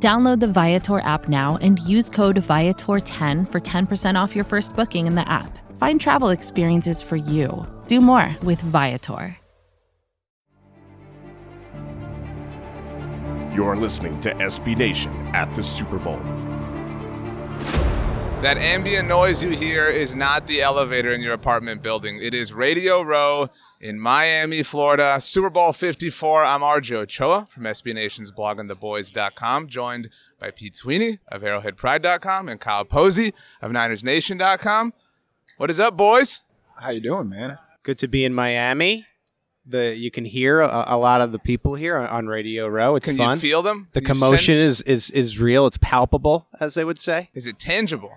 Download the Viator app now and use code Viator10 for 10% off your first booking in the app. Find travel experiences for you. Do more with Viator. You're listening to SB Nation at the Super Bowl. That ambient noise you hear is not the elevator in your apartment building. It is Radio Row in Miami, Florida. Super Bowl 54. I'm RJ Ochoa from SB Nation's bloggingtheboys.com, joined by Pete Sweeney of ArrowheadPride.com and Kyle Posey of NinersNation.com. What is up, boys? How you doing, man? Good to be in Miami. The you can hear a, a lot of the people here on Radio Row. It's Can fun. you feel them? the Can you commotion sense- is, is is real. It's palpable, as they would say. Is it tangible?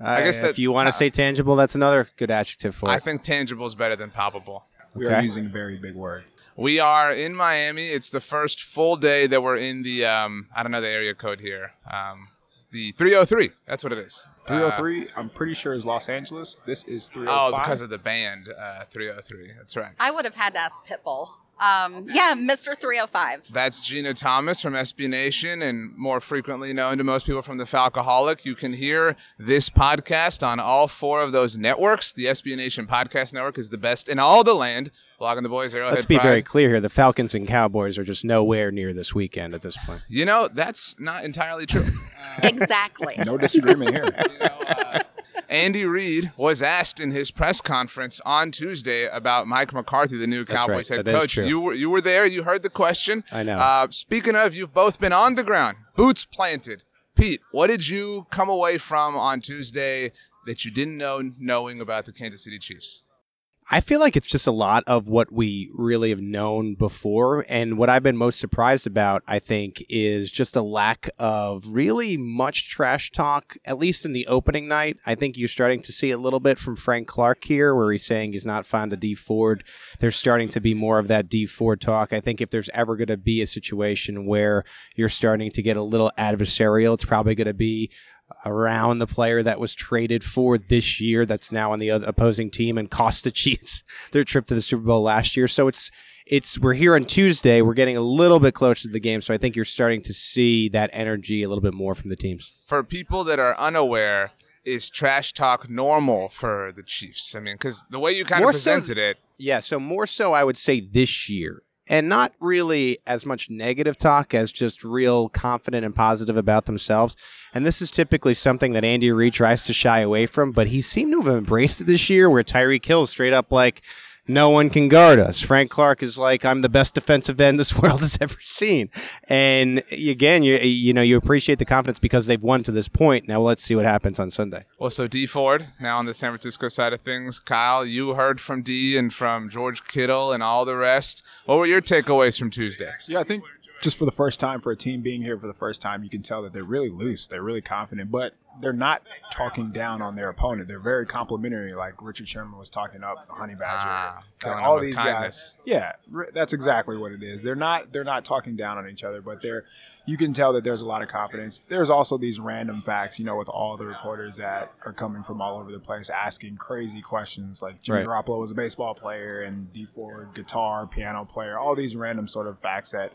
I guess that- if you want to say tangible, that's another good adjective for I it. I think tangible is better than palpable. We are using very big words. We are in Miami. It's the first full day that we're in the um, I don't know the area code here. Um, the 303. That's what it is. Uh, 303, I'm pretty sure is Los Angeles. This is oh, because of the band uh, 303. That's right. I would have had to ask Pitbull. Um, yeah, Mr. 305. That's Jeanna Thomas from SB Nation, and more frequently known to most people from the Falcoholic. You can hear this podcast on all four of those networks. The SB Nation Podcast Network is the best in all the land. Blogging the Boys, Arrowhead Let's be Pride. very clear here. The Falcons and Cowboys are just nowhere near this weekend at this point. You know, that's not entirely true. Exactly. no disagreement here. You know, uh, Andy Reid was asked in his press conference on Tuesday about Mike McCarthy, the new That's Cowboys right. head That coach. You were you were there. You heard the question. I know. Uh, speaking of, you've both been on the ground, boots planted. Pete, what did you come away from on Tuesday that you didn't know knowing about the Kansas City Chiefs? I feel like it's just a lot of what we really have known before. And what I've been most surprised about, I think, is just a lack of really much trash talk, at least in the opening night. I think you're starting to see a little bit from Frank Clark here, where he's saying he's not fond of Dee Ford. There's starting to be more of that Dee Ford talk. I think if there's ever going to be a situation where you're starting to get a little adversarial, it's probably going to be around the player that was traded for this year that's now on the opposing team and cost the Chiefs their trip to the Super Bowl last year. So it's it's we're here on Tuesday. We're getting a little bit closer to the game, so I think you're starting to see that energy a little bit more from the teams. For people that are unaware, is trash talk normal for the Chiefs? I mean, because the way you kind of More so- presented it, Yeah, so more so I would say this year. And not really as much negative talk as just real confident and positive about themselves. And this is typically something that Andy Reid tries to shy away from, but he seemed to have embraced it this year where Tyreek Hill is straight up like, no one can guard us. Frank Clark is like, I'm the best defensive end this world has ever seen. And again, you you know, you appreciate the confidence because they've won to this point. Now let's see what happens on Sunday. Well, so Dee Ford now on the San Francisco side of things. Kyle, you heard from D and from George Kittle and all the rest. What were your takeaways from Tuesday? Yeah, I think just for the first time, for a team being here for the first time, you can tell that they're really loose. They're really confident, but they're not talking down on their opponent. They're very complimentary, like Richard Sherman was talking up Honey Badger. Ah, Like, all these kindness. guys. Yeah, that's exactly what it is. They're not they're not talking down on each other, but they're you can tell that there's a lot of confidence. There's also these random facts, you know, with all the reporters that are coming from all over the place asking crazy questions like Jimmy Right. Garoppolo was a baseball player and Dee Ford guitar, piano player, all these random sort of facts that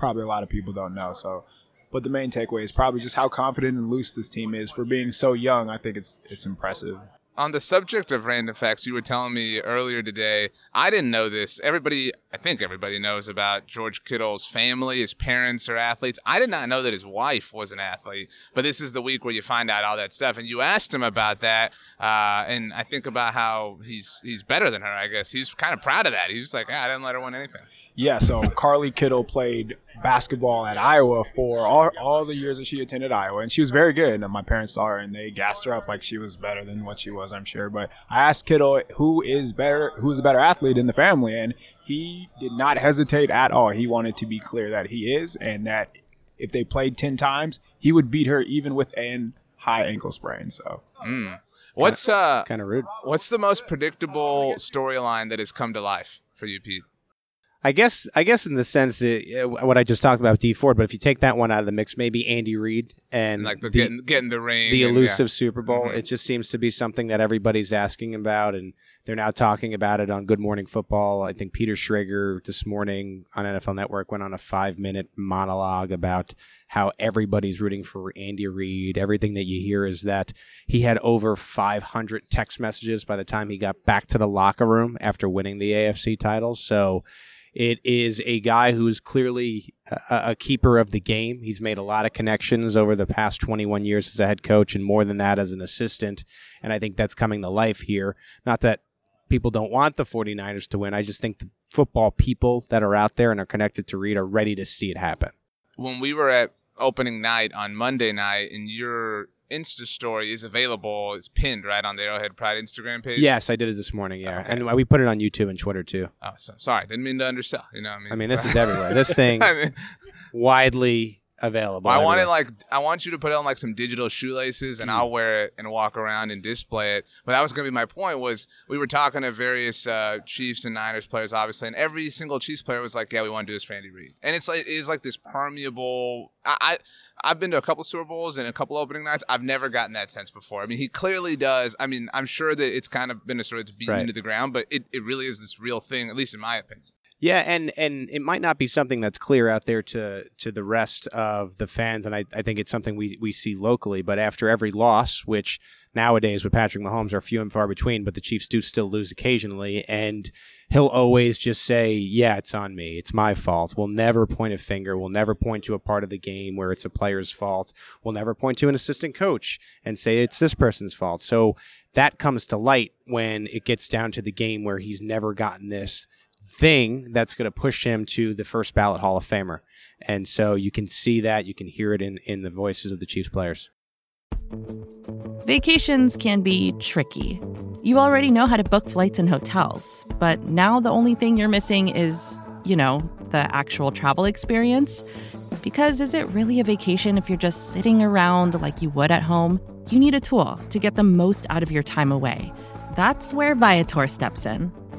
probably a lot of people don't know. So but the main takeaway is probably just how confident and loose this team is for being so young. I think it's it's impressive. On the subject of random facts, you were telling me earlier today. I didn't know this. Everybody, I think everybody knows about George Kittle's family. His parents are athletes. I did not know that his wife was an athlete. But this is the week where you find out all that stuff. And you asked him about that, uh, and I think about how he's he's better than her. I guess he's kind of proud of that. He was like, ah, I didn't let her win anything. Yeah, so Carly Kittle played basketball at Iowa for all, all the years that she attended Iowa, and she was very good. And my parents saw her, and they gassed her up like she was better than what she was, I'm sure. But I asked Kittle who is better, who's a better athlete in the family, and he did not hesitate at all. He wanted to be clear that he is, and that if they played ten times, he would beat her even with an high ankle sprain. So What's uh Kind of rude. what's the most predictable storyline that has come to life for you, Pete? I guess I guess in the sense that, uh, what I just talked about Dee Ford, but if you take that one out of the mix, maybe Andy Reid and Like the, the, getting getting the ring, the and- elusive Super Bowl. Mhm. It just seems to be something that everybody's asking about, and they're now talking about it on Good Morning Football. I think Peter Schrager this morning on NFL Network went on a five minute monologue about how everybody's rooting for Andy Reid. Everything that you hear is that he had over 500 text messages by the time he got back to the locker room after winning the AFC title. So it is a guy who's clearly a, a keeper of the game. He's made a lot of connections over the past 21 years as a head coach and more than that as an assistant. And I think that's coming to life here. Not that people don't want the 49ers to win. I just think the football people that are out there and are connected to Reid are ready to see it happen. when we were at opening night on Monday night, and your Insta story is available. It's pinned right on the Arrowhead Pride Instagram page. Yes, I did it this morning. Yeah. Okay. And uh, we put it on YouTube and Twitter too. Oh, so, sorry, didn't mean to undersell. You know, what I mean, I mean, this is everywhere. This thing I mean, widely available. I want it like I want you to put on like some digital shoelaces, and I'll wear it and walk around and display it. But that was going to be my point. Was we were talking to various uh, Chiefs and Niners players, obviously, and every single Chiefs player was like, "Yeah, we want to do this for Andy Reid," and it's like it is like this permeable. I, I I've been to a couple Super Bowls and a couple opening nights. I've never gotten that sense before. I mean, he clearly does. I mean, I'm sure that it's kind of been a sort of beaten Right. into the ground, but it, it really is this real thing, at least in my opinion. Yeah, and and it might not be something that's clear out there to to the rest of the fans, and I, I think it's something we, we see locally. But after every loss, which nowadays with Patrick Mahomes are few and far between, but the Chiefs do still lose occasionally, and he'll always just say, "Yeah, it's on me. It's my fault." We'll never point a finger. We'll never point to a part of the game where it's a player's fault. We'll never point to an assistant coach and say it's this person's fault. So that comes to light when it gets down to the game where he's never gotten this thing that's going to push him to the first ballot Hall of Famer. And so you can see that, you can hear it in, in the voices of the Chiefs players. Vacations can be tricky. You already know how to book flights and hotels, but now the only thing you're missing is, you know, the actual travel experience. Because is it really a vacation if you're just sitting around like you would at home? You need a tool to get the most out of your time away. That's where Viator steps in.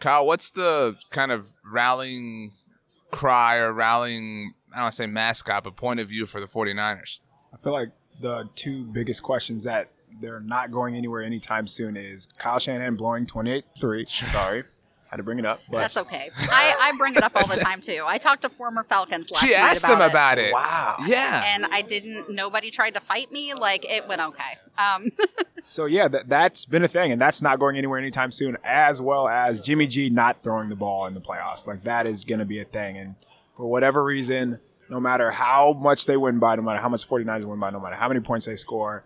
Kyle, what's the kind of rallying cry or rallying, I don't want to say mascot, but point of view for the 49ers? I feel like the two biggest questions that they're not going anywhere anytime soon is Kyle Shanahan blowing 28-3. Sorry, had to bring it up. But That's okay. I, I bring it up all the time too. I talked to former Falcons last She night asked about them it, about it. wow. Yeah. and I didn't. Nobody tried to fight me. Like it went okay. Um, So yeah, that that's been a thing, and that's not going anywhere anytime soon. As well as Jimmy G not throwing the ball in the playoffs, like that is going to be a thing. And for whatever reason, no matter how much they win by, no matter how much 49ers win by, no matter how many points they score,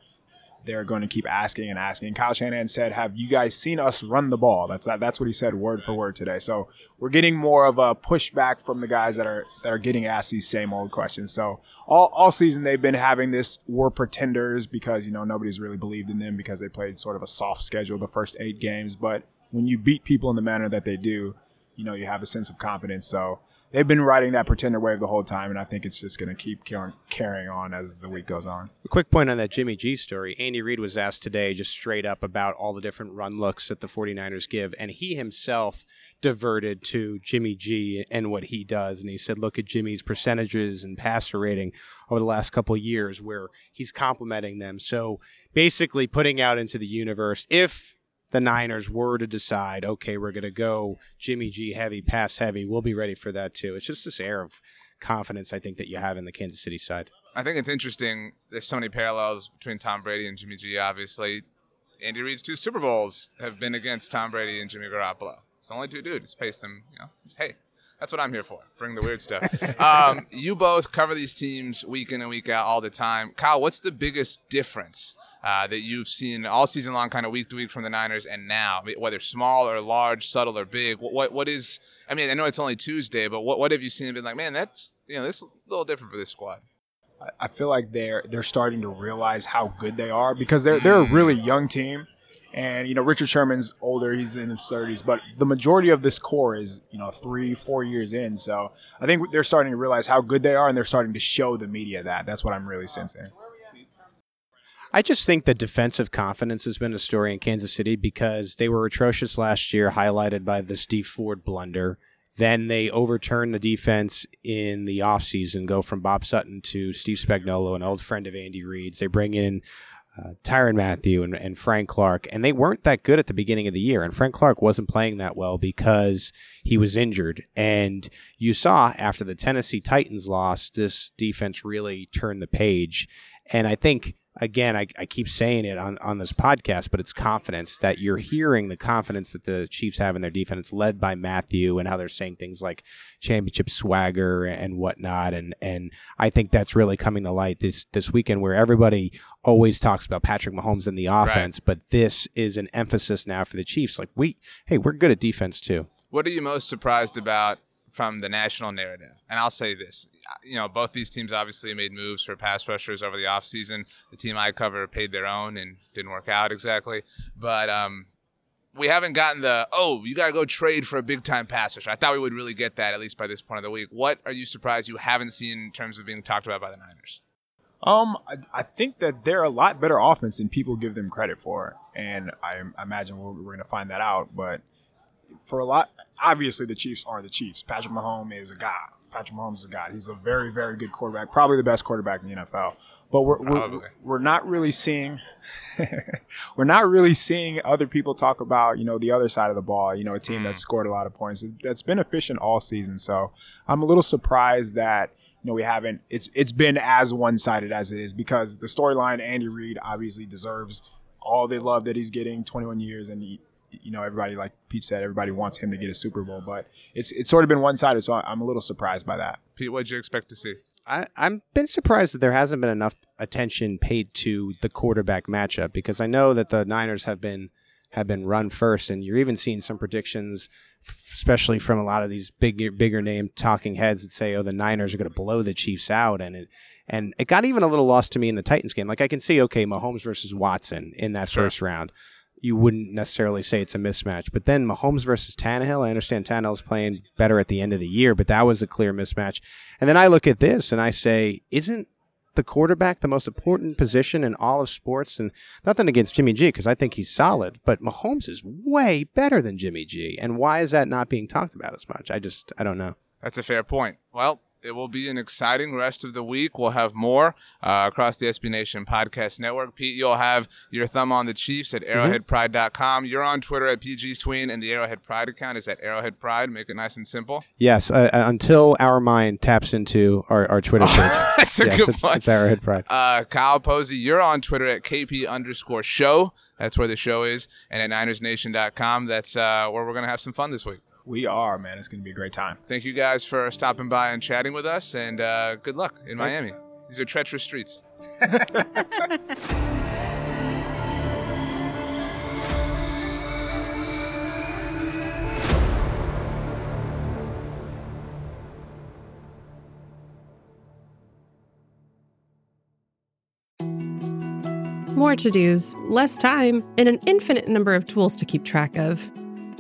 they're going to keep asking and asking. Kyle Shanahan said, "Have you guys seen us run the ball?" That's that's what he said word for word today. So we're getting more of a pushback from the guys that are that are getting asked these same old questions. So all all season they've been having this war pretenders because you know nobody's really believed in them because they played sort of a soft schedule the first eight games. But when you beat people in the manner that they do, you know you have a sense of confidence. So they've been riding that pretender wave the whole time, and I think it's just going to keep carrying on as the week goes on. A quick point on that Jimmy G story. Andy Reid was asked today just straight up about all the different run looks that the 49ers give, and he himself diverted to Jimmy G and what he does. And he said, look at Jimmy's percentages and passer rating over the last couple years where he's complimenting them. So basically putting out into the universe if the Niners were to decide, okay, we're going to go Jimmy G heavy, pass heavy, we'll be ready for that too. It's just this air of confidence I think that you have in the Kansas City side. I think it's interesting. There's so many parallels between Tom Brady and Jimmy G. Obviously, Andy Reid's two Super Bowls have been against Tom Brady and Jimmy Garoppolo. It's the only two dudes faced them. You know, just, hey, that's what I'm here for. Bring the weird stuff. um, you both cover these teams week in and week out all the time. Kyle, what's the biggest difference uh, that you've seen all season long, kind of week to week from the Niners and now, whether small or large, subtle or big? What what, what is? I mean, I know it's only Tuesday, but what what have you seen and been like? Man, that's you know, this is a little different for this squad. I feel like they're they're starting to realize how good they are because they're they're a really young team, and you know Richard Sherman's older; he's in his thirties, but the majority of this core is you know three four years in. So I think they're starting to realize how good they are, and they're starting to show the media that. That's what I'm really sensing. I just think the defensive confidence has been a story in Kansas City because they were atrocious last year, highlighted by the Dee Ford blunder. Then they overturn the defense in the offseason, go from Bob Sutton to Steve Spagnuolo, an old friend of Andy Reid's. They bring in uh, Tyrann Mathieu and, and Frank Clark, and they weren't that good at the beginning of the year. And Frank Clark wasn't playing that well because he was injured. And you saw after the Tennessee Titans lost, this defense really turned the page. And I think again, I, I keep saying it on, on this podcast, but it's confidence that you're hearing the confidence that the Chiefs have in their defense, led by Mathieu, and how they're saying things like championship swagger and whatnot. And and I think that's really coming to light this this weekend, where everybody always talks about Patrick Mahomes and the offense, right. but this is an emphasis now for the Chiefs. Like we, hey, we're good at defense too. What are you most surprised about from the national narrative. And I'll say this, you know, both these teams obviously made moves for pass rushers over the offseason. The team I cover paid their own and didn't work out exactly. But um, we haven't gotten the, oh, you got to go trade for a big time pass rusher. I thought we would really get that at least by this point of the week. What are you surprised you haven't seen in terms of being talked about by the Niners? Um, I, I think that they're a lot better offense than people give them credit for, and I, I imagine we're, we're going to find that out. But for a lot, obviously the Chiefs are the Chiefs. Patrick Mahomes is a god. Patrick Mahomes is a god. He's a very, very good quarterback, probably the best quarterback in the NFL. But we're we're, we're not really seeing we're not really seeing other people talk about you know the other side of the ball. You know, a team mm. that's scored a lot of points that's been efficient all season. So I'm a little surprised that you know we haven't. It's it's been as one sided as it is because the storyline Andy Reid obviously deserves all the love that he's getting 21 years and he, you know, everybody, like Pete said, everybody wants him to get a Super Bowl, but it's it's sort of been one sided. So I'm a little surprised by that. Pete, what did you expect to see? I, I've been surprised that there hasn't been enough attention paid to the quarterback matchup because I know that the Niners have been have been run first, and you're even seeing some predictions, especially from a lot of these bigger bigger name talking heads that say, "Oh, the Niners are going to blow the Chiefs out," and it and it got even a little lost to me in the Titans game. Like I can see, okay, Mahomes versus Watson in that sure. first round you wouldn't necessarily say it's a mismatch. But then Mahomes versus Tannehill, I understand Tannehill's playing better at the end of the year, but that was a clear mismatch. And then I look at this and I say, isn't the quarterback the most important position in all of sports? And nothing against Jimmy G because I think he's solid, but Mahomes is way better than Jimmy G. And why is that not being talked about as much? I just, I don't know. That's a fair point. Well, it will be an exciting rest of the week. We'll have more uh, across the SB Nation podcast network. Pete, you'll have your thumb on the Chiefs at mm-hmm. arrowheadpride.com. You're on Twitter at PG Sween, and the Arrowhead Pride account is at Arrowhead Pride. Make it nice and simple. Yes, uh, uh until our mind taps into our, our Twitter page. That's a yes, good it's, point. It's Arrowhead Pride. Uh, Kyle Posey, you're on Twitter at KP underscore show. That's where the show is. And at NinersNation.com. That's uh, where we're going to have some fun this week. We are, man. It's going to be a great time. Thank you guys for stopping by and chatting with us, and uh, good luck in Thanks. Miami. These are treacherous streets. More to dos, less time, and an infinite number of tools to keep track of.